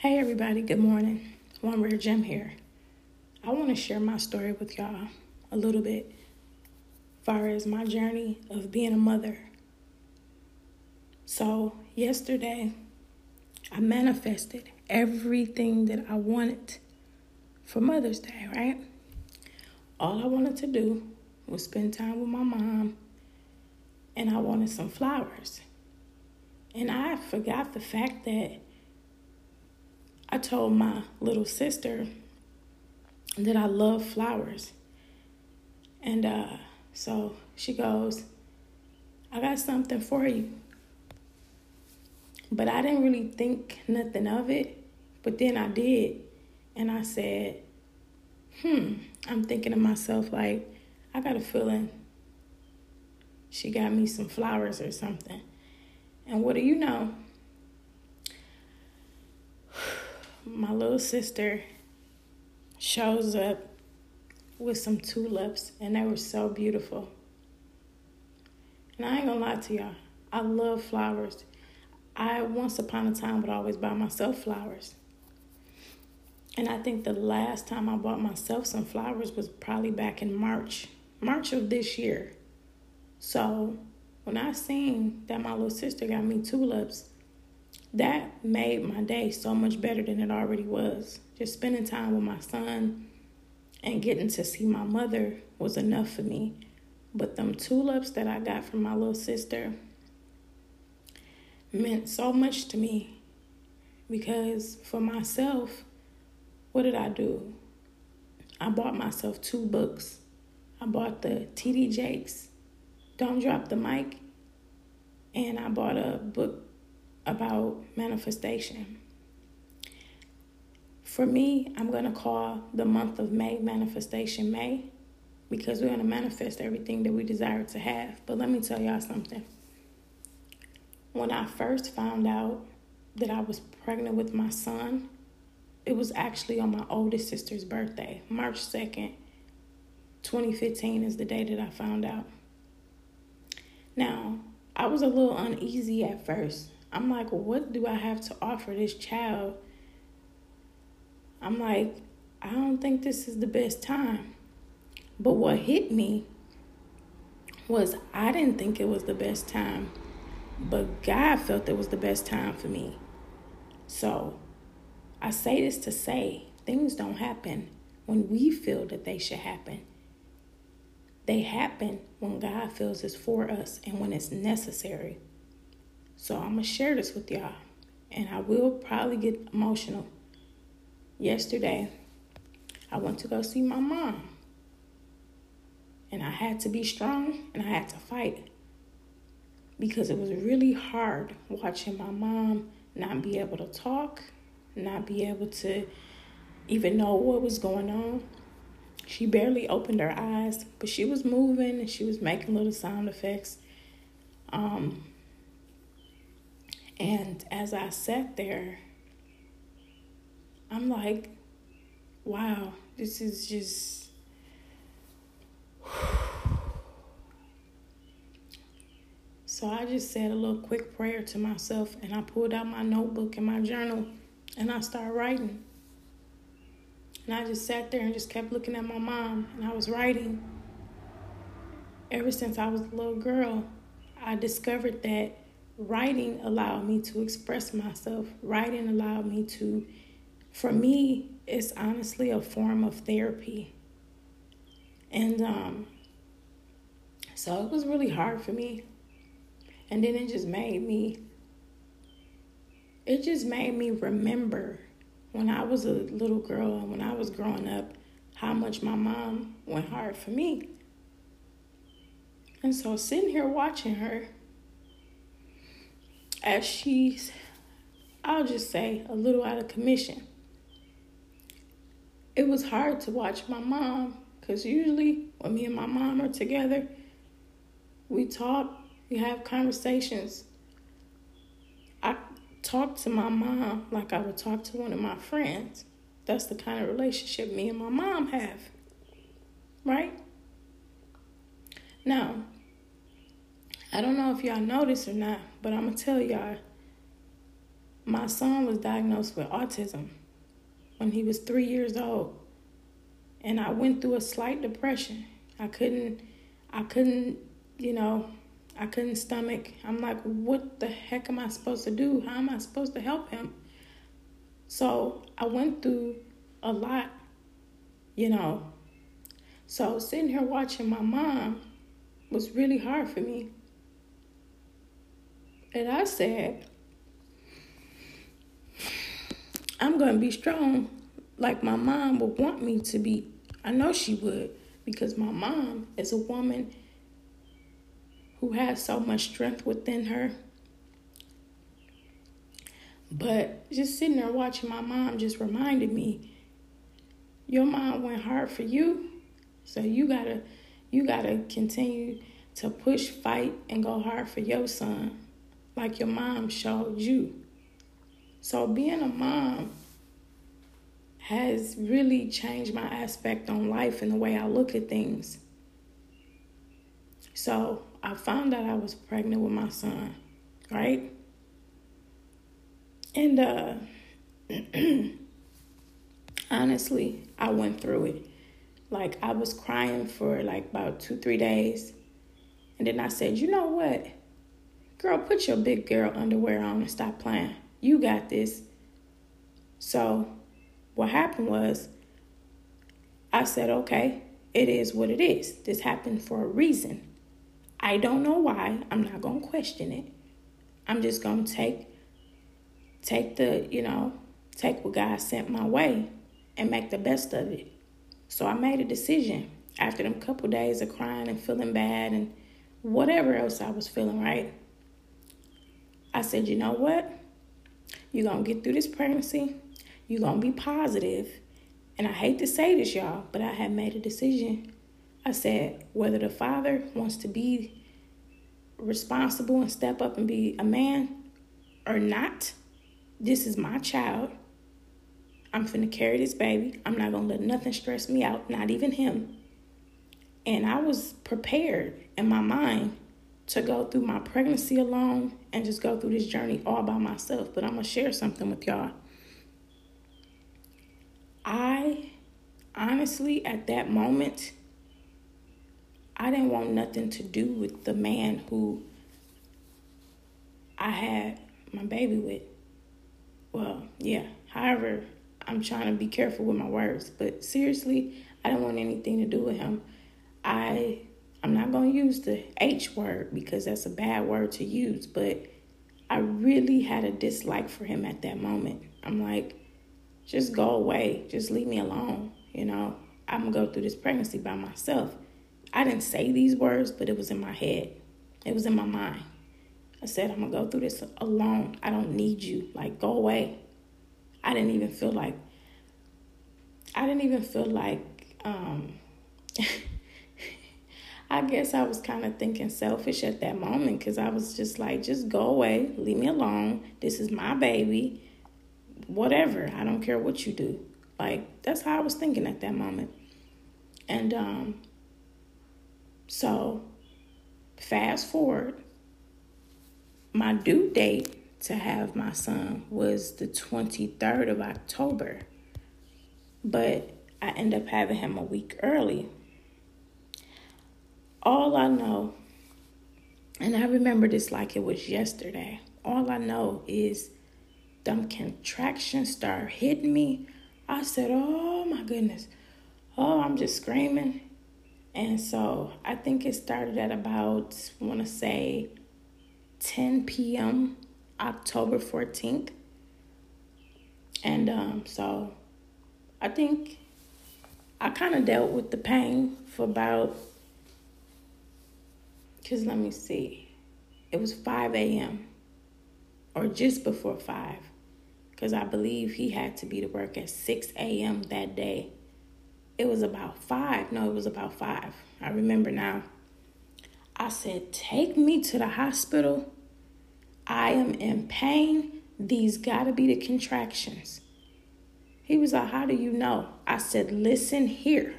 Hey everybody, good morning. One Rare Gem here. I want to share my story with y'all a little bit far as my journey of being a mother. So, yesterday, I manifested everything that I wanted for Mother's Day, right? All I wanted to do was spend time with my mom, and I wanted some flowers. And I forgot the fact that I told my little sister that I love flowers. And uh, so she goes, I got something for you. But I didn't really think nothing of it. But then I did. And I said, hmm, I'm thinking to myself, like, I got a feeling she got me some flowers or something. And what do you know? My little sister shows up with some tulips, and they were so beautiful. And I ain't gonna lie to y'all, I love flowers. I once upon a time would always buy myself flowers. And I think the last time I bought myself some flowers was probably back in March, March of this year. So when I seen that my little sister got me tulips, that made my day so much better than it already was. Just spending time with my son and getting to see my mother was enough for me. But them tulips that I got from my little sister meant so much to me because for myself, what did I do? I bought myself two books. I bought the TD Jakes, Don't Drop the Mic, and I bought a book about manifestation. For me, I'm going to call the month of May Manifestation May because we're going to manifest everything that we desire to have. But let me tell y'all something. When I first found out that I was pregnant with my son, it was actually on my oldest sister's birthday. March 2nd, 2015 is the day that I found out. Now, I was a little uneasy at first I'm like, what do I have to offer this child? I'm like, I don't think this is the best time. But what hit me was I didn't think it was the best time, but God felt it was the best time for me. So I say this to say things don't happen when we feel that they should happen. They happen when God feels it's for us and when it's necessary. So I'm going to share this with y'all. And I will probably get emotional. Yesterday, I went to go see my mom. And I had to be strong and I had to fight. Because it was really hard watching my mom not be able to talk, not be able to even know what was going on. She barely opened her eyes, but she was moving and she was making little sound effects. Um, and as I sat there, I'm like, wow, this is just. So I just said a little quick prayer to myself and I pulled out my notebook and my journal and I started writing. And I just sat there and just kept looking at my mom and I was writing. Ever since I was a little girl, I discovered that writing allowed me to express myself. Writing allowed me to, for me, it's honestly a form of therapy. And um, so it was really hard for me. And then it just made me, it just made me remember when I was a little girl and when I was growing up how much my mom went hard for me. And so sitting here watching her, as she's, I'll just say, a little out of commission. It was hard to watch my mom because usually when me and my mom are together, we talk, we have conversations. I talk to my mom like I would talk to one of my friends. That's the kind of relationship me and my mom have. Right? Now, I don't know if y'all noticed or not, but I'm going to tell y'all my son was diagnosed with autism when he was three years old. And I went through a slight depression. I couldn't, I couldn't, you know, I couldn't stomach. I'm like, what the heck am I supposed to do? How am I supposed to help him? So I went through a lot, you know. So sitting here watching my mom was really hard for me. And I said, I'm going to be strong like my mom would want me to be. I know she would because my mom is a woman who has so much strength within her. But just sitting there watching my mom just reminded me your mom went hard for you. So you got to you got to continue to push, fight and go hard for your son like your mom showed you. So being a mom has really changed my aspect on life and the way I look at things. So I found out I was pregnant with my son, right? And uh honestly, I went through it. Like I was crying for like about two, three days. And then I said, you know what? Girl, put your big girl underwear on and stop playing. You got this. So, what happened was, I said, okay, it is what it is. This happened for a reason. I don't know why. I'm not going to question it. I'm just going to take take the, you know, take what God sent my way and make the best of it. So I made a decision after them couple days of crying and feeling bad and whatever else I was feeling, right? I said, you know what? You're going to get through this pregnancy. You're going to be positive. And I hate to say this, y'all, but I have made a decision. I said, whether the father wants to be responsible and step up and be a man or not, this is my child. I'm finna carry this baby. I'm not gonna let nothing stress me out, not even him. And I was prepared in my mind to go through my pregnancy alone and just go through this journey all by myself. But I'm going to share something with y'all. I honestly, at that moment, I didn't want nothing to do with the man who I had my baby with. Well, yeah. However, I'm trying to be careful with my words, but seriously, I didn't want anything to do with him. I I'm not going to use the H word because that's a bad word to use, but I really had a dislike for him at that moment. I'm like, just go away. Just leave me alone. You know, I'm going to go through this pregnancy by myself. I didn't say these words, but it was in my head, it was in my mind. I said, I'm going to go through this alone. I don't need you. Like, go away. I didn't even feel like, I didn't even feel like, um, I guess I was kind of thinking selfish at that moment because I was just like, just go away, leave me alone. This is my baby. Whatever. I don't care what you do. Like, that's how I was thinking at that moment. And um, so, fast forward, my due date to have my son was the 23rd of October. But I ended up having him a week early all I know, and I remember this like it was yesterday, all I know is them contractions start hitting me. I said, Oh my goodness. Oh, I'm just screaming. And so I think it started at about, I want to say, 10 p.m., October 14th. And um, so I think I kind of dealt with the pain for about because let me see. It was 5 a.m. or just before 5 because I believe he had to be to work at 6 a.m. that day. It was about 5. No, it was about 5. I remember now. I said, Take me to the hospital. I am in pain. These gotta be the contractions. He was like, How do you know? I said, Listen here.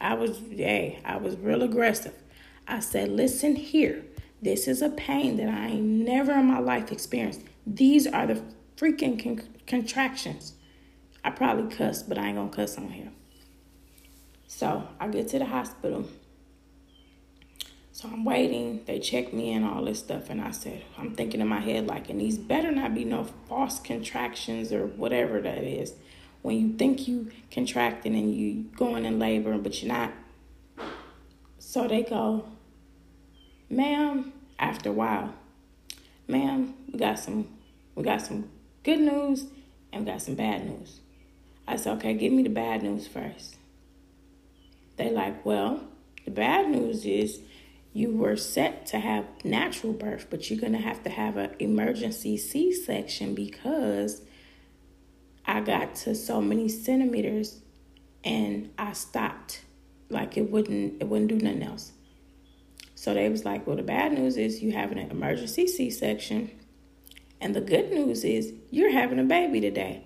I was, hey, I was real aggressive. I said, listen here. This is a pain that I ain't never in my life experienced. These are the freaking con- contractions. I probably cuss, but I ain't gonna cuss on here. So I get to the hospital. So I'm waiting. They check me in, all this stuff. And I said, I'm thinking in my head, like, and these better not be no false contractions or whatever that is. When you think you contracting and you going in labor, but you're not. So they go, ma'am, after a while, ma'am, we got some we got some good news and we got some bad news. I said, okay, give me the bad news first. They like, well, the bad news is you were set to have natural birth, but you're gonna have to have an emergency C-section because I got to so many centimeters and I stopped. Like it wouldn't it wouldn't do nothing else. So they was like, well, the bad news is you having an emergency C-section, and the good news is you're having a baby today.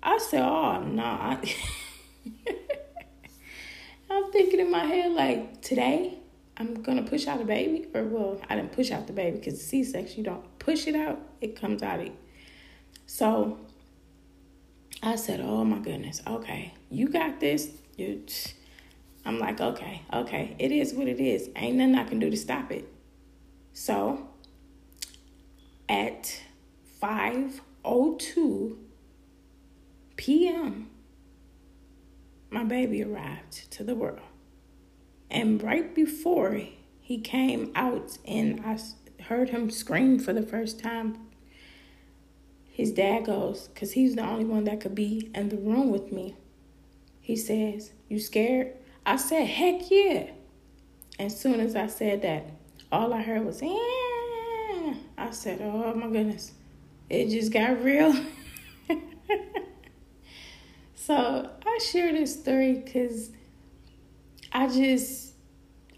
I said, oh no. Nah. I'm thinking in my head like today I'm gonna push out a baby, or well, I didn't push out the baby because C-section you don't push it out, it comes out of. So I said, "Oh my goodness, okay, you got this." You, I'm like, "Okay, okay, it is what it is. Ain't nothing I can do to stop it." So at 5:02 p.m., my baby arrived to the world. And right before he came out and I heard him scream for the first time, his dad goes, because he's the only one that could be in the room with me. He says, You scared? I said, Heck yeah. As soon as I said that, all I heard was, yeah. I said, Oh my goodness. It just got real. so I share this story because I just,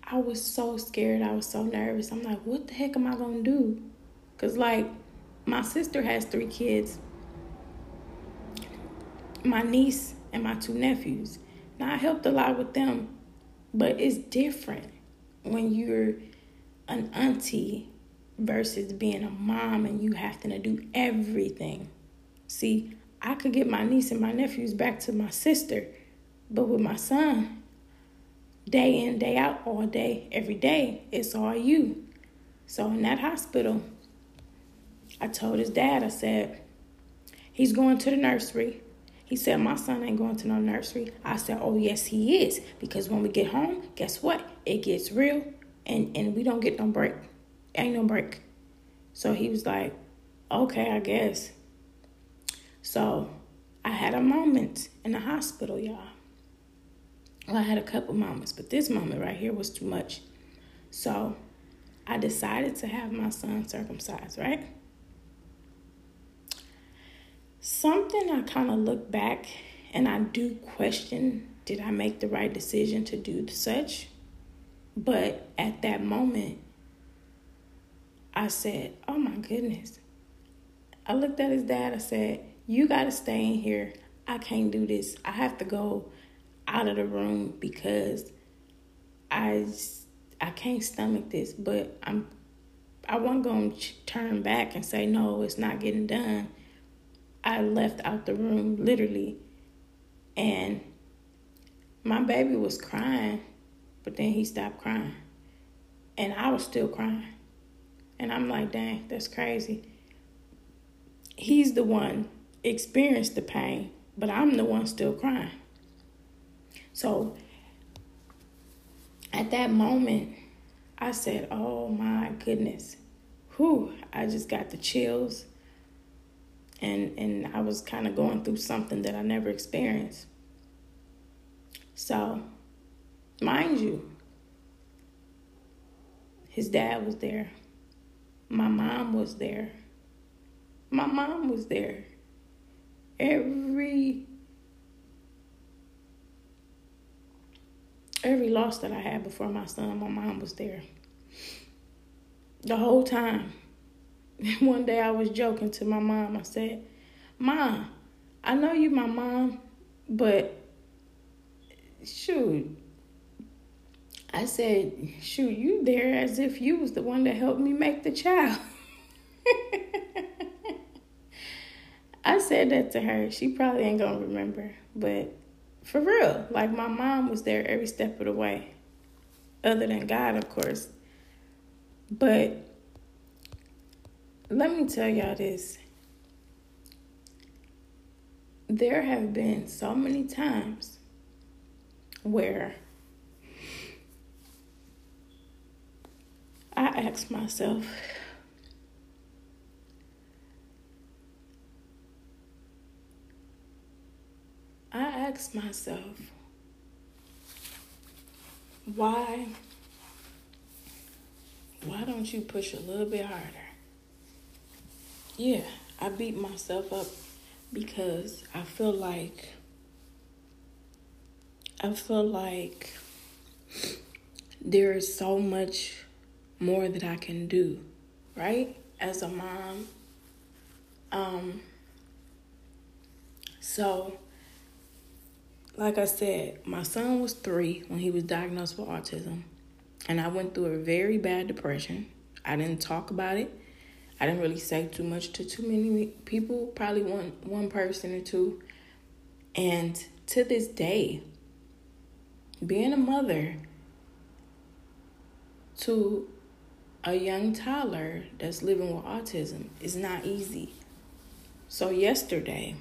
I was so scared. I was so nervous. I'm like, what the heck am I going to do? Because, like, my sister has three kids my niece and my two nephews. Now, I helped a lot with them, but it's different when you're an auntie versus being a mom and you having to do everything. See, I could get my niece and my nephews back to my sister, but with my son, day in, day out, all day, every day. It's all you. So in that hospital, I told his dad, I said, he's going to the nursery. He said, My son ain't going to no nursery. I said, Oh, yes, he is. Because when we get home, guess what? It gets real and, and we don't get no break. Ain't no break. So he was like, Okay, I guess. So I had a moment in the hospital, y'all. Well, I had a couple moments, but this moment right here was too much. So I decided to have my son circumcised, right? Something I kind of look back and I do question did I make the right decision to do such? But at that moment, I said, Oh my goodness. I looked at his dad. I said, You got to stay in here. I can't do this. I have to go out of the room because I I can't stomach this, but I'm I wasn't going to turn back and say no, it's not getting done. I left out the room literally and my baby was crying, but then he stopped crying. And I was still crying. And I'm like, dang, that's crazy. He's the one experienced the pain, but I'm the one still crying. So at that moment, I said, Oh my goodness. Whew, I just got the chills. And and I was kind of going through something that I never experienced. So, mind you, his dad was there. My mom was there. My mom was there. Every every loss that I had before my son, my mom was there. The whole time. One day I was joking to my mom. I said, Mom, I know you my mom, but shoot. I said, shoot, you there as if you was the one that helped me make the child. I said that to her. She probably ain't gonna remember, but for real, like my mom was there every step of the way, other than God, of course. But let me tell y'all this. There have been so many times where I ask myself, I ask myself, why why don't you push a little bit harder? Yeah, I beat myself up because I feel like I feel like there is so much more that I can do, right? As a mom. Um so like I said, my son was 3 when he was diagnosed with autism. And I went through a very bad depression. I didn't talk about it. I didn't really say too much to too many people, probably one one person or two. And to this day, being a mother to a young toddler that's living with autism is not easy. So yesterday,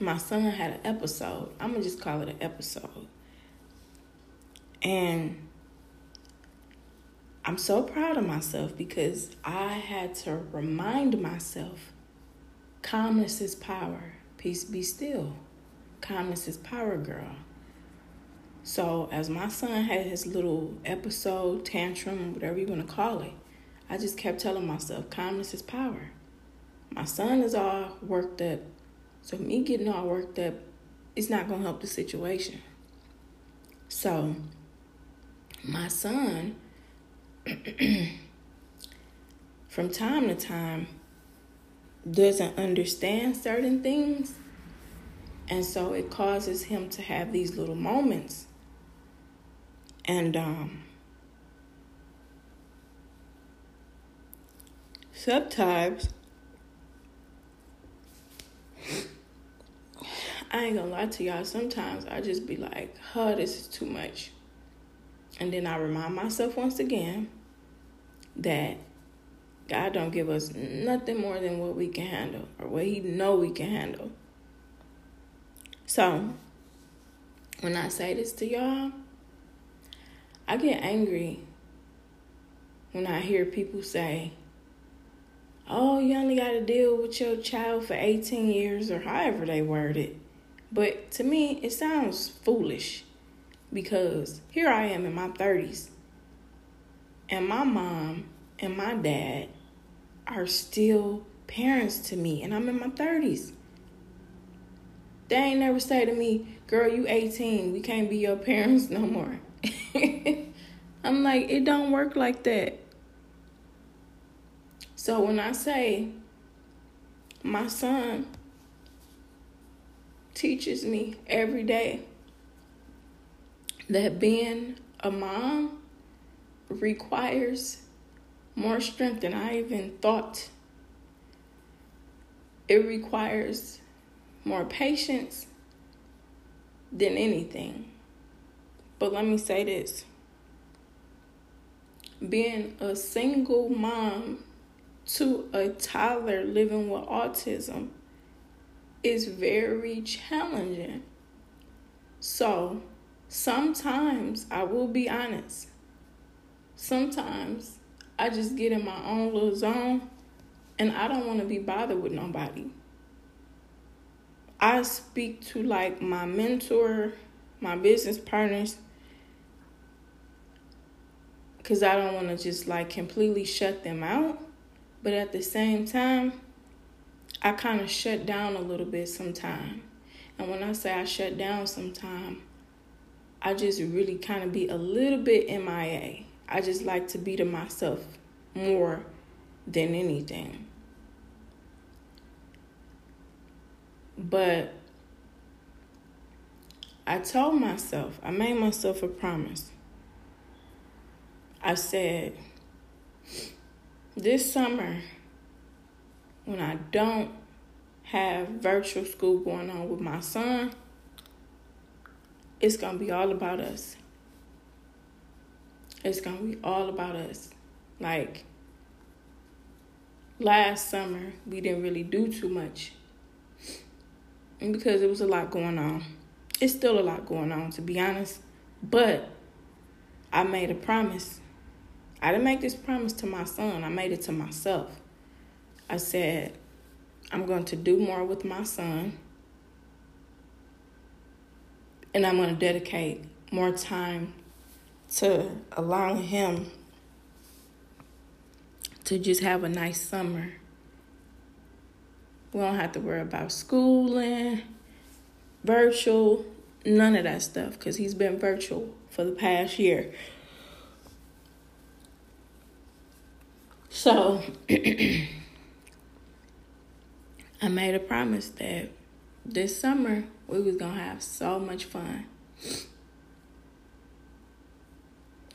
my son had an episode. I'm gonna just call it an episode. And I'm so proud of myself because I had to remind myself calmness is power. Peace be still. Calmness is power, girl. So, as my son had his little episode, tantrum, whatever you want to call it, I just kept telling myself calmness is power. My son is all worked up. So, me getting all worked up is not going to help the situation. So, my son from time to time doesn't understand certain things. And so it causes him to have these little moments. And um, sometimes, I ain't gonna lie to y'all, sometimes I just be like, huh, this is too much. And then I remind myself once again that God don't give us nothing more than what we can handle or what he know we can handle. So, when I say this to y'all, I get angry when I hear people say, "Oh, you only got to deal with your child for 18 years or however they word it." But to me, it sounds foolish because here I am in my 30s and my mom and my dad are still parents to me, and I'm in my 30s. They ain't never say to me, Girl, you 18, we can't be your parents no more. I'm like, it don't work like that. So when I say my son teaches me every day that being a mom requires more strength than I even thought. It requires more patience than anything. But let me say this being a single mom to a toddler living with autism is very challenging. So, sometimes I will be honest, sometimes I just get in my own little zone and I don't want to be bothered with nobody. I speak to like my mentor, my business partners, because I don't want to just like completely shut them out. But at the same time, I kind of shut down a little bit sometimes. And when I say I shut down sometime, I just really kind of be a little bit MIA. I just like to be to myself more than anything. But I told myself, I made myself a promise. I said, this summer, when I don't have virtual school going on with my son, it's going to be all about us. It's to be all about us. Like last summer, we didn't really do too much. Because it was a lot going on. It's still a lot going on, to be honest. But I made a promise. I didn't make this promise to my son, I made it to myself. I said, I'm going to do more with my son. And I'm going to dedicate more time to allow him to just have a nice summer. We don't have to worry about schooling, virtual, none of that stuff because he's been virtual for the past year. So I made a promise that this summer we was gonna have so much fun.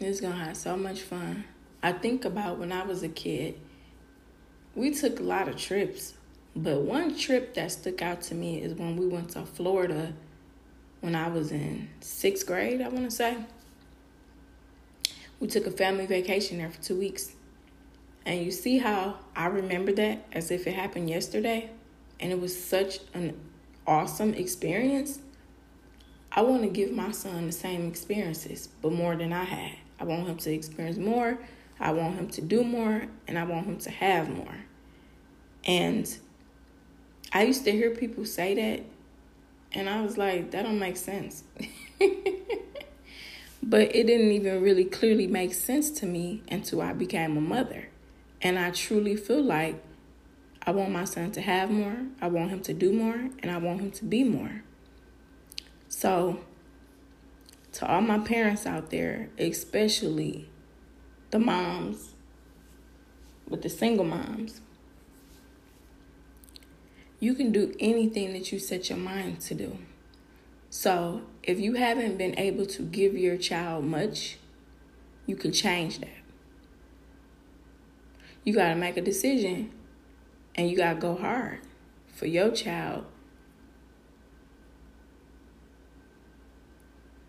Was gonna have so much fun. I think about when I was a kid, we took a lot of trips, but one trip that stuck out to me is when we went to Florida when I was in sixth grade, I wanna say. We took a family vacation there for two weeks. And you see how I remember that as if it happened yesterday? and it was such an awesome experience. I want to give my son the same experiences, but more than I had. I want him to experience more, I want him to do more, and I want him to have more. And I used to hear people say that, and I was like, that don't make sense. but it didn't even really clearly make sense to me until I became a mother. And I truly feel like I want my son to have more, I want him to do more, and I want him to be more. So, to all my parents out there, especially the moms with the single moms, you can do anything that you set your mind to do. So, if you haven't been able to give your child much, you can change that. You got to make a decision and you got to go hard for your child.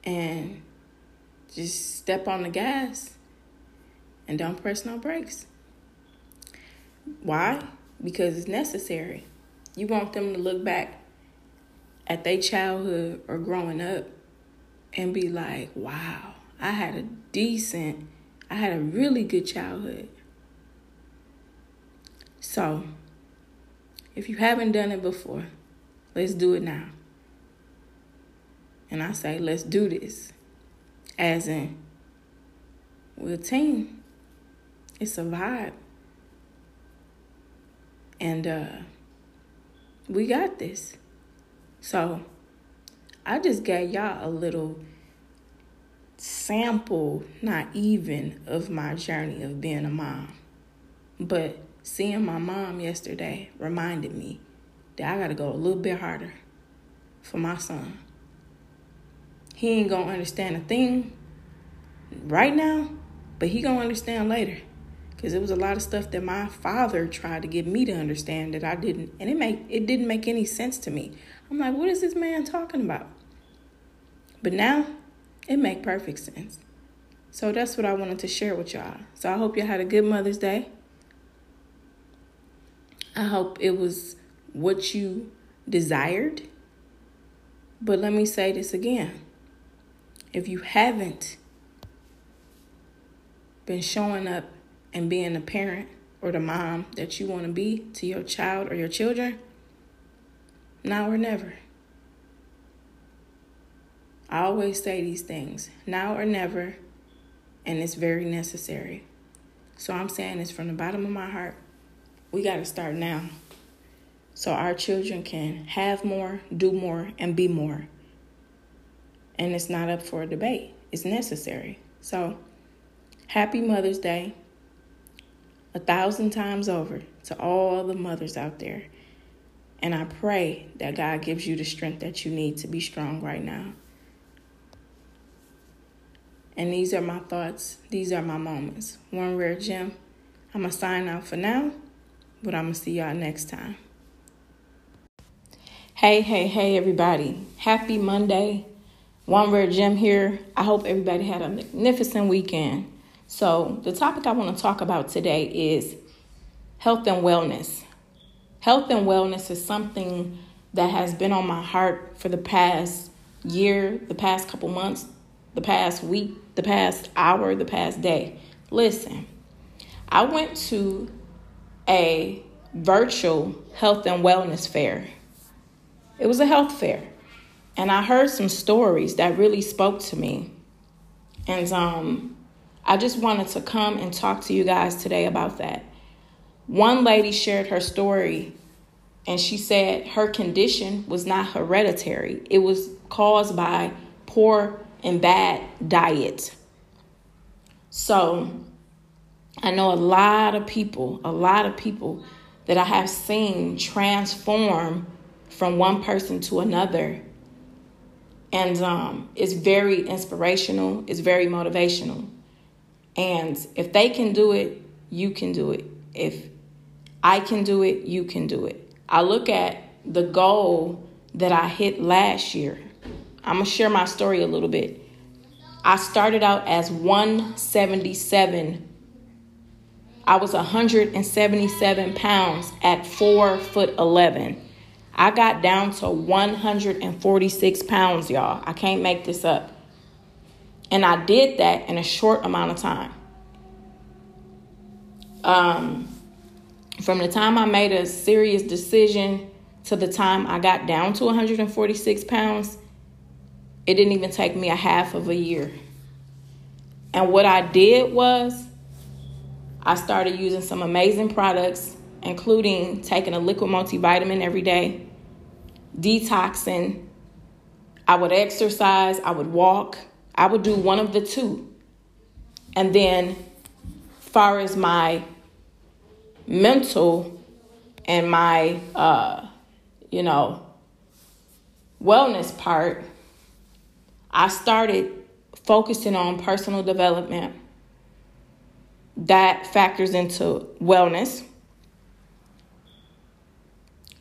And just step on the gas and don't press no brakes. Why? Because it's necessary. You want them to look back at their childhood or growing up and be like, wow, I had a decent, I had a really good childhood. So, if you haven't done it before, let's do it now. And I say, let's do this. As in, we're a team. It's a vibe. And uh, we got this. So I just gave y'all a little sample, not even of my journey of being a mom. But Seeing my mom yesterday reminded me that I got to go a little bit harder for my son. He ain't to understand a thing right now, but he to understand later. Cuz it was a lot of stuff that my father tried to get me to understand that I didn't and it make it didn't make any sense to me. I'm like, what is this man talking about? But now it make perfect sense. So that's what I wanted to share with y'all. So I hope y'all had a good Mother's Day. I hope it was what you desired. But let me say this again. If you haven't been showing up and being the parent or the mom that you want to be to your child or your children, now or never. I always say these things now or never, and it's very necessary. So I'm saying this from the bottom of my heart we got to start now so our children can have more, do more, and be more. And it's not up for a debate, it's necessary. So, happy Mother's Day a thousand times over to all the mothers out there. And I pray that God gives you the strength that you need to be strong right now. And these are my thoughts. These are my moments. One rare gem. I'm going to sign out for now. But I'm going to see y'all next time. Hey, hey, hey, everybody. Happy Monday. One Rare Gem here. I hope everybody had a magnificent weekend. So, the topic I want to talk about today is health and wellness. Health and wellness is something that has been on my heart for the past year, the past couple months, the past week, the past hour, the past day. Listen, I went to a virtual health and wellness fair. It was a health fair. And I heard some stories that really spoke to me. And um, I just wanted to come and talk to you guys today about that. One lady shared her story, and she said her condition was not hereditary, it was caused by poor and bad diet. So I know a lot of people, a lot of people that I have seen transform from one person to another. And um, it's very inspirational, it's very motivational. And if they can do it, you can do it. If I can do it, you can do it. I look at the goal that I hit last year. I'm going to share my story a little bit. I started out as 177 I was 177 pounds at 4 foot 11. I got down to 146 pounds, y'all. I can't make this up. And I did that in a short amount of time. Um, from the time I made a serious decision to the time I got down to 146 pounds, it didn't even take me a half of a year. And what I did was, I started using some amazing products, including taking a liquid multivitamin every day, detoxing. I would exercise, I would walk, I would do one of the two. And then, far as my mental and my, uh, you know, wellness part, I started focusing on personal development that factors into wellness.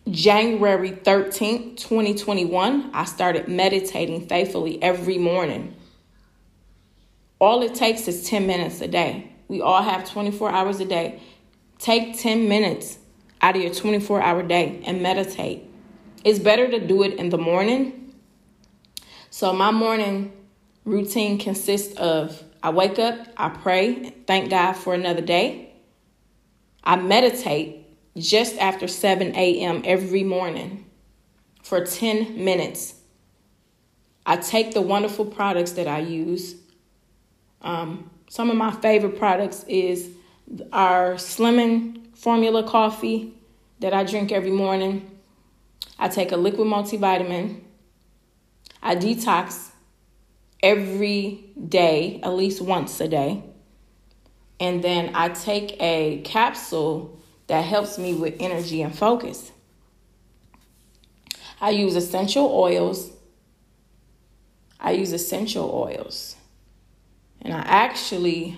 January 13th, 2021, I started meditating faithfully every morning. All it takes is 10 minutes a day. We all have 24 hours a day. Take 10 minutes out of your 24 hour day and meditate. It's better to do it in the morning. So, my morning routine consists of I wake up, I pray, thank God for another day. I meditate just after 7 a.m. every morning for 10 minutes. I take the wonderful products that I use. Um, some of my favorite products is our Slimming formula coffee that I drink every morning. I take a liquid multivitamin. I detox every day, at least once a day. And then I take a capsule that helps me with energy and focus. I use essential oils. I use essential oils. And I actually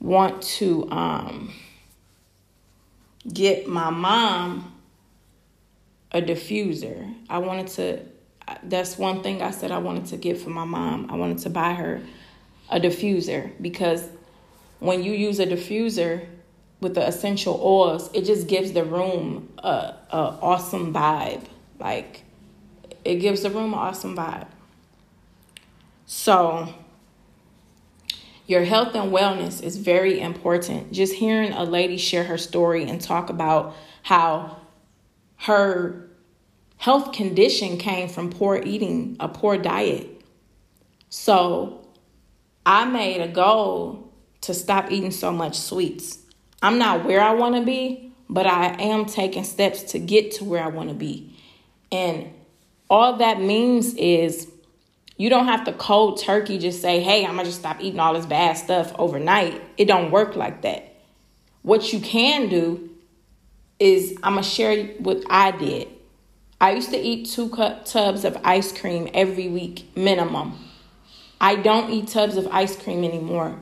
want to um, get my mom a diffuser. I wanted to that's one thing I said I wanted to get for my mom. I wanted to buy her a diffuser because when you use a diffuser with the essential oils, it just gives the room a, a awesome vibe. Like it gives the room an awesome vibe. So your health and wellness is very important. Just hearing a lady share her story and talk about how her health condition came from poor eating, a poor diet. So I made a goal to stop eating so much sweets. I'm not where I want to be, but I am taking steps to get to where I want to be. And all that means is you don't have to cold turkey just say, hey, I'm to just stop eating all this bad stuff overnight. It don't work like that. What you can do is I'm to share what I did. I used to eat two cup tubs of ice cream every week minimum. I don't eat tubs of ice cream anymore.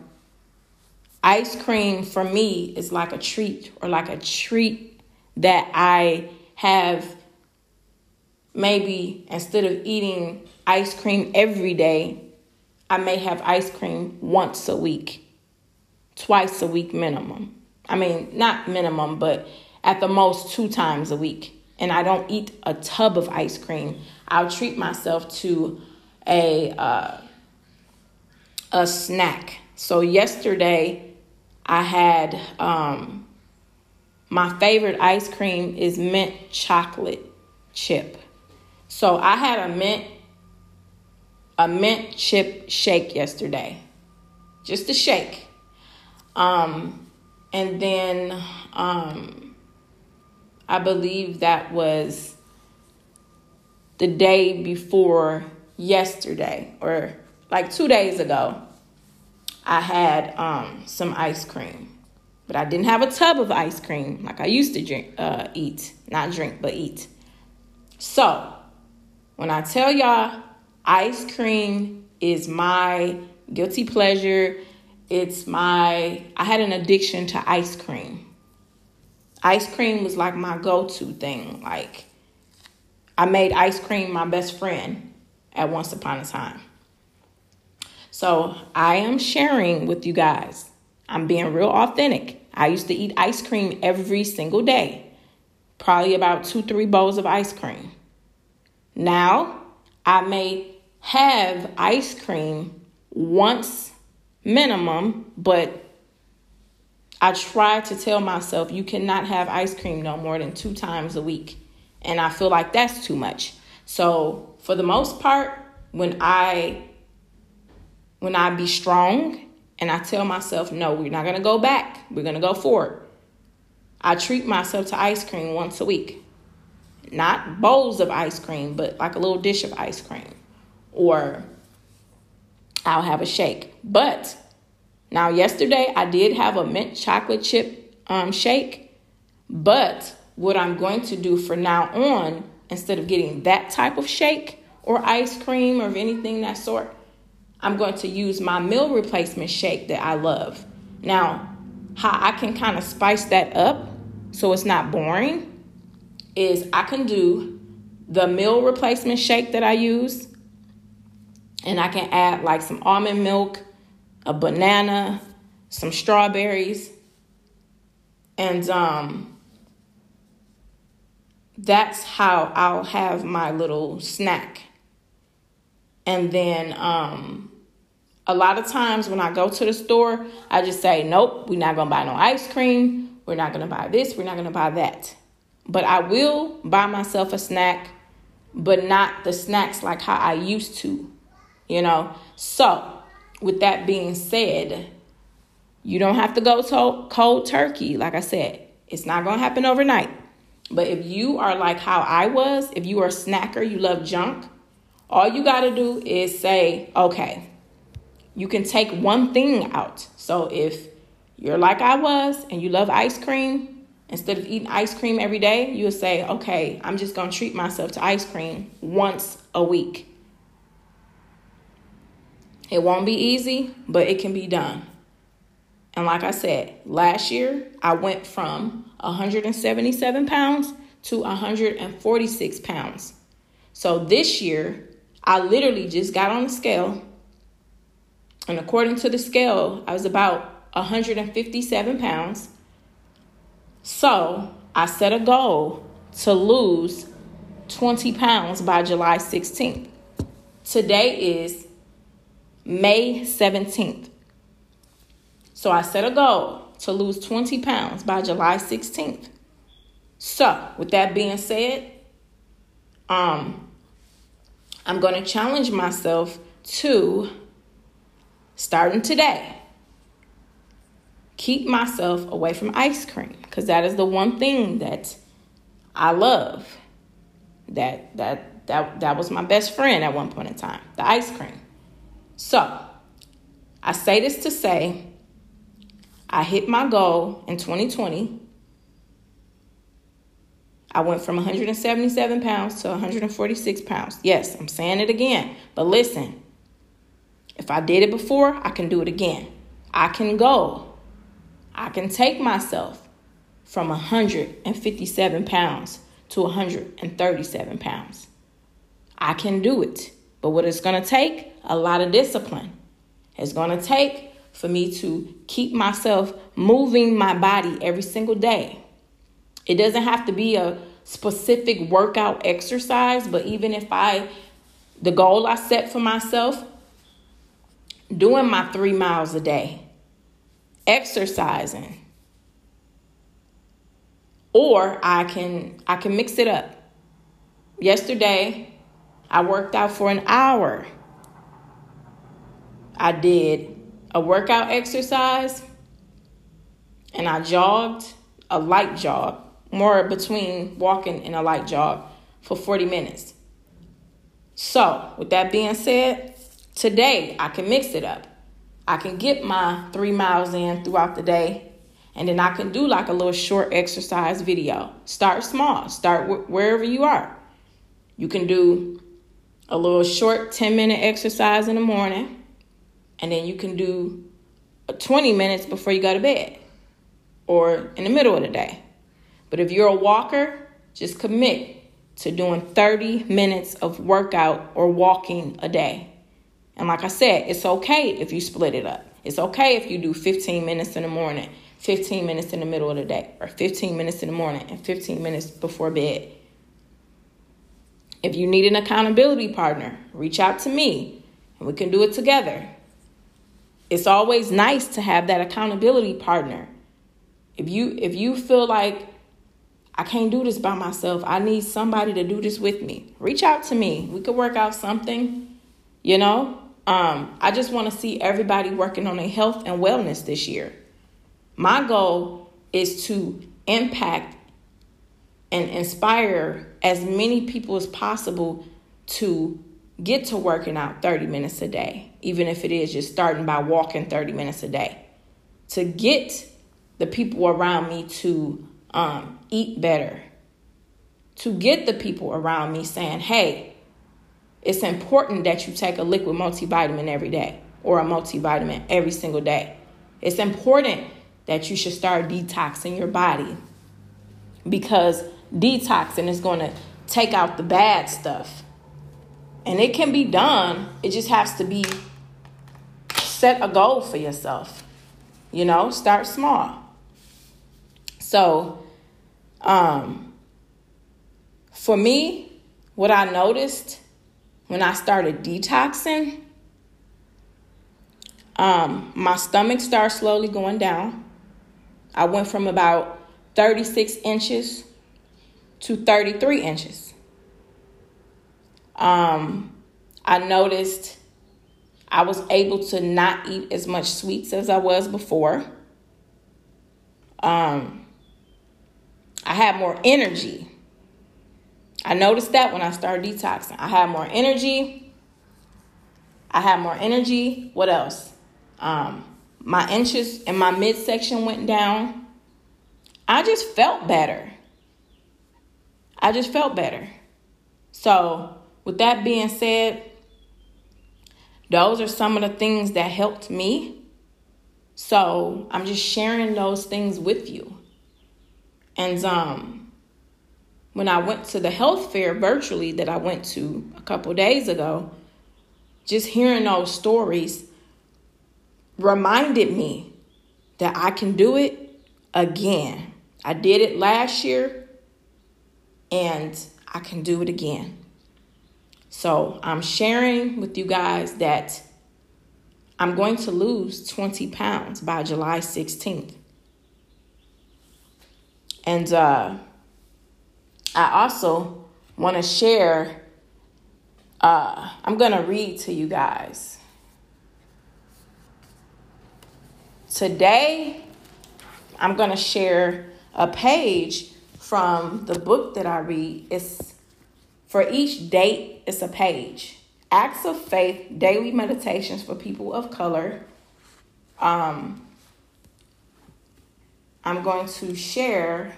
Ice cream for me is like a treat or like a treat that I have maybe instead of eating ice cream every day, I may have ice cream once a week, twice a week minimum. I mean, not minimum, but at the most two times a week. And I don't eat a tub of ice cream. I'll treat myself to a uh, a snack. So yesterday, I had um, my favorite ice cream is mint chocolate chip. So I had a mint a mint chip shake yesterday. Just a shake. Um and then um I believe that was the day before yesterday or like 2 days ago. I had um some ice cream. But I didn't have a tub of ice cream like I used to drink uh eat, not drink but eat. So, when I tell y'all ice cream is my guilty pleasure, it's my, I had an addiction to ice cream. Ice cream was like my go to thing. Like, I made ice cream my best friend at once upon a time. So, I am sharing with you guys. I'm being real authentic. I used to eat ice cream every single day, probably about two, three bowls of ice cream. Now, I may have ice cream once minimum, but I try to tell myself you cannot have ice cream no more than two times a week. And I feel like that's too much. So, for the most part, when I when I be strong and I tell myself, no, we're not gonna go back, we're gonna go forward. I treat myself to ice cream once a week not bowls of ice cream, but like a little dish of ice cream. Or I'll have a shake. But now, yesterday I did have a mint chocolate chip um, shake. But what I'm going to do for now on, instead of getting that type of shake or ice cream or anything that sort, I'm going to use my meal replacement shake that I love. Now, how I can kind of spice that up so it's not boring is I can do the meal replacement shake that I use, and I can add like some almond milk, a banana, some strawberries, and um, that's how I'll have my little snack. And then um, a lot of times when I go to the store, I just say, nope, we're not gonna buy no ice cream. We're not gonna buy this. We're not gonna buy that. But I will buy myself a snack, but not the snacks like how I used to, you know? So, with that being said, you don't have to go to cold turkey. Like I said, it's not going to happen overnight. But if you are like how I was, if you are a snacker, you love junk, all you got to do is say, okay, you can take one thing out. So if you're like I was and you love ice cream, Instead of eating ice cream every day, you'll say, okay, I'm just going to treat myself to ice cream once a week. It won't be easy, but it can be done. And like I said, last year I went from 177 pounds to 146 pounds. So this year, I literally just got on the scale. And according to the scale, I was about 157 pounds. So I set a goal to lose 20 pounds by July 16th. Today is May 17th. So I set a goal to lose 20 pounds by July 16th. So, with that being said, um, I'm going to challenge myself to starting today keep myself away from ice cream because that is the one thing that I love. That that that that was my best friend at one point in time, the ice cream. So, I say this to say I hit my goal in 2020. I went from 177 pounds to 146 pounds. Yes, I'm saying it again. But listen, if I did it before, I can do it again. I can go I can take myself from 157 pounds to 137 pounds. I can do it. But what it's going to take? A lot of discipline. It's going to take for me to keep myself moving my body every single day. It doesn't have to be a specific workout exercise, but even if I, the goal I set for myself, doing my three miles a day, exercising, or I can I can mix it up. Yesterday, I worked out for an hour. I did a workout exercise and I jogged, a light jog, more between walking and a light jog for 40 minutes. So, with that being said, today I can mix it up. I can get my three miles in throughout the day, and then I can do like a little short exercise video. Start small, start wh- wherever you are. You can do a little short 10 minute exercise in the morning, and then you can do 20 minutes before you go to bed or in the middle of the day. But if you're a walker, just commit to doing 30 minutes of workout or walking a day. And like I said, it's okay if you split it up. It's okay if you do 15 minutes in the morning, 15 minutes in the middle of the day, or 15 minutes in the morning and 15 minutes before bed. If you need an accountability partner, reach out to me and we can do it together. It's always nice to have that accountability partner. If you if you feel like I can't do this by myself, I need somebody to do this with me. Reach out to me. We could work out something, you know? Um, I just want to see everybody working on their health and wellness this year. My goal is to impact and inspire as many people as possible to get to working out 30 minutes a day, even if it is just starting by walking 30 minutes a day. To get the people around me to um, eat better, to get the people around me saying, hey, it's important that you take a liquid multivitamin every day or a multivitamin every single day. It's important that you should start detoxing your body because detoxing is going to take out the bad stuff. And it can be done, it just has to be set a goal for yourself. You know, start small. So, um, for me, what I noticed when I started detoxing, um, my stomach started slowly going down. I went from about 36 inches to 33 inches. Um, I noticed I was able to not eat as much sweets as I was before. Um, I had more energy. I noticed that when I started detoxing. I had more energy. I had more energy. What else? Um, my inches in my midsection went down. I just felt better. I just felt better. So, with that being said, those are some of the things that helped me. So, I'm just sharing those things with you. And um when I went to the health fair virtually that I went to a couple days ago, just hearing those stories reminded me that I can do it again. I did it last year and I can do it again. So I'm sharing with you guys that I'm going to lose 20 pounds by July 16th. And uh, I also want to share, uh, I'm going to read to you guys. Today, I'm going to share a page from the book that I read. It's for each date, it's a page. Acts of Faith Daily Meditations for People of Color. Um, I'm going to share,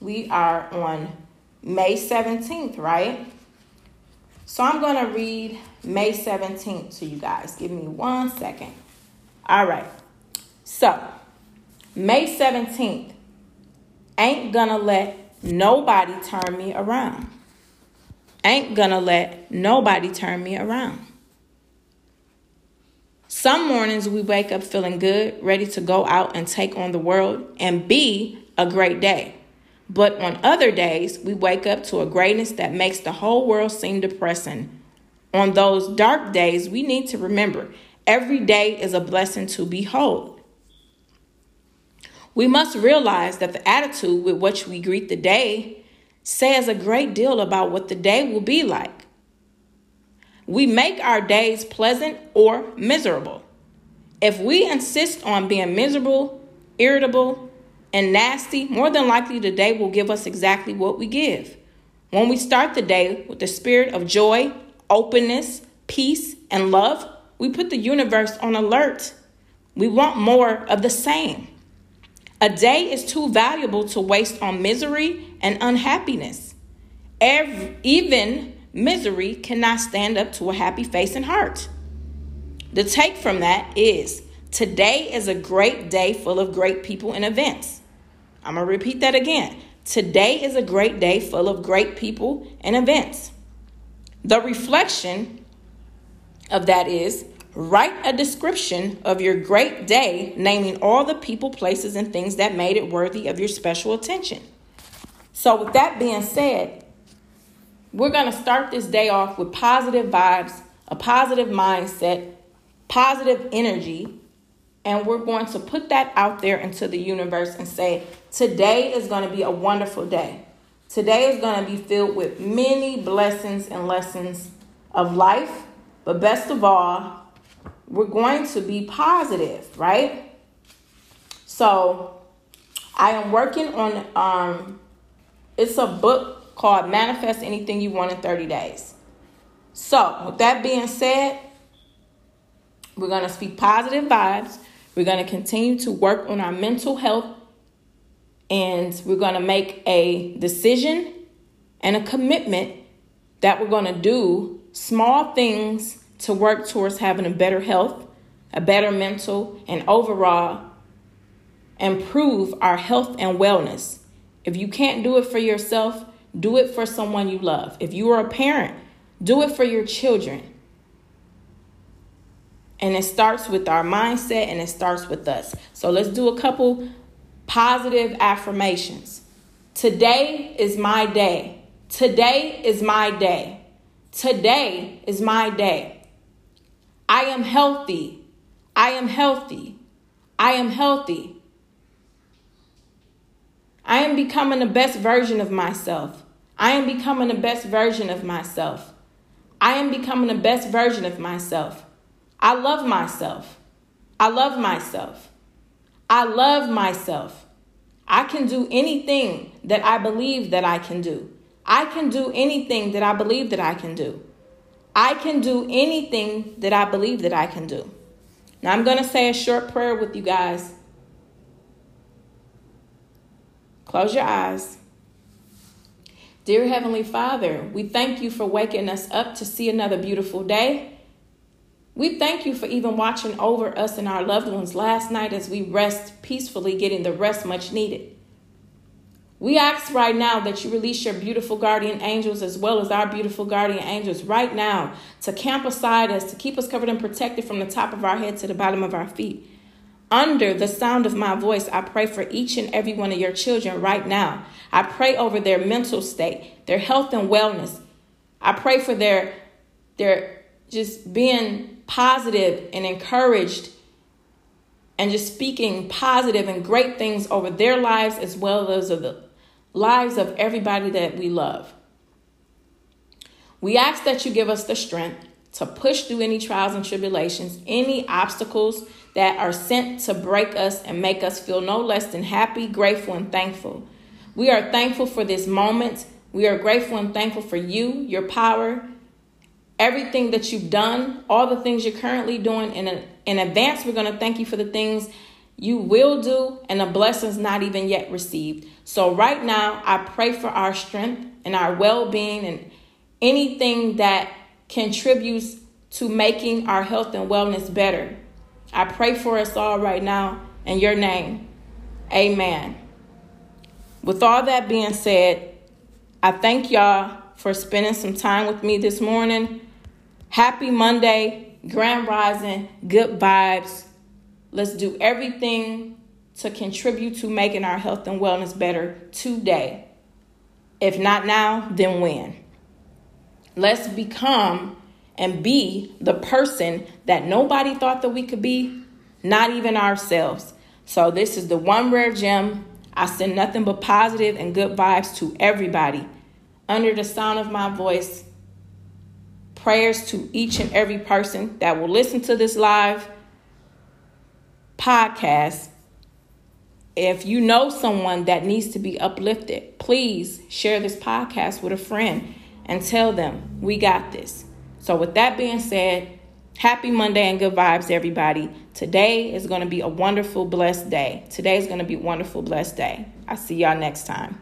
we are on May 17th, right? So I'm going to read May 17th to you guys. Give me one second. All right. So, May 17th, ain't gonna let nobody turn me around. ain't gonna let nobody turn me around. Some mornings we wake up feeling good, ready to go out and take on the world and be a great day. But on other days, we wake up to a greatness that makes the whole world seem depressing. On those dark days, we need to remember every day is a blessing to behold. We must realize that the attitude with which we greet the day says a great deal about what the day will be like. We make our days pleasant or miserable. If we insist on being miserable, irritable, and nasty, more than likely the day will give us exactly what we give. When we start the day with the spirit of joy, openness, peace, and love, we put the universe on alert. We want more of the same. A day is too valuable to waste on misery and unhappiness. Every, even misery cannot stand up to a happy face and heart. The take from that is today is a great day full of great people and events. I'm going to repeat that again. Today is a great day full of great people and events. The reflection of that is write a description of your great day, naming all the people, places, and things that made it worthy of your special attention. So, with that being said, we're going to start this day off with positive vibes, a positive mindset, positive energy, and we're going to put that out there into the universe and say, Today is going to be a wonderful day. Today is going to be filled with many blessings and lessons of life. But best of all, we're going to be positive, right? So I am working on um it's a book called Manifest Anything You Want in 30 Days. So, with that being said, we're going to speak positive vibes. We're going to continue to work on our mental health and we're going to make a decision and a commitment that we're going to do small things to work towards having a better health, a better mental, and overall improve our health and wellness. If you can't do it for yourself, do it for someone you love. If you are a parent, do it for your children. And it starts with our mindset and it starts with us. So let's do a couple positive affirmations. Today is my day. Today is my day. Today is my day. I am healthy. I am healthy. I am healthy. I am becoming the best version of myself. I am becoming the best version of myself. I am becoming the best version of myself. I love myself. I love myself. I love myself. I can do anything that I believe that I can do. I can do anything that I believe that I can do. I can do anything that I believe that I can do. Now, I'm going to say a short prayer with you guys. Close your eyes. Dear Heavenly Father, we thank you for waking us up to see another beautiful day. We thank you for even watching over us and our loved ones last night as we rest peacefully, getting the rest much needed. We ask right now that you release your beautiful guardian angels as well as our beautiful guardian angels right now to camp beside us, to keep us covered and protected from the top of our head to the bottom of our feet. Under the sound of my voice, I pray for each and every one of your children right now. I pray over their mental state, their health and wellness. I pray for their their just being positive and encouraged and just speaking positive and great things over their lives as well as of the lives of everybody that we love. We ask that you give us the strength to push through any trials and tribulations, any obstacles that are sent to break us and make us feel no less than happy, grateful, and thankful. We are thankful for this moment. We are grateful and thankful for you, your power, everything that you've done, all the things you're currently doing in, in advance. We're going to thank you for the things you will do and the blessings not even yet received. So, right now, I pray for our strength and our well being and anything that contributes to making our health and wellness better. I pray for us all right now in your name. Amen. With all that being said, I thank y'all for spending some time with me this morning. Happy Monday, Grand Rising, good vibes. Let's do everything to contribute to making our health and wellness better today. If not now, then when? Let's become and be the person that nobody thought that we could be, not even ourselves. So, this is the one rare gem. I send nothing but positive and good vibes to everybody under the sound of my voice. Prayers to each and every person that will listen to this live podcast. If you know someone that needs to be uplifted, please share this podcast with a friend and tell them we got this. So, with that being said, happy Monday and good vibes, everybody. Today is going to be a wonderful, blessed day. Today is going to be a wonderful, blessed day. I see y'all next time.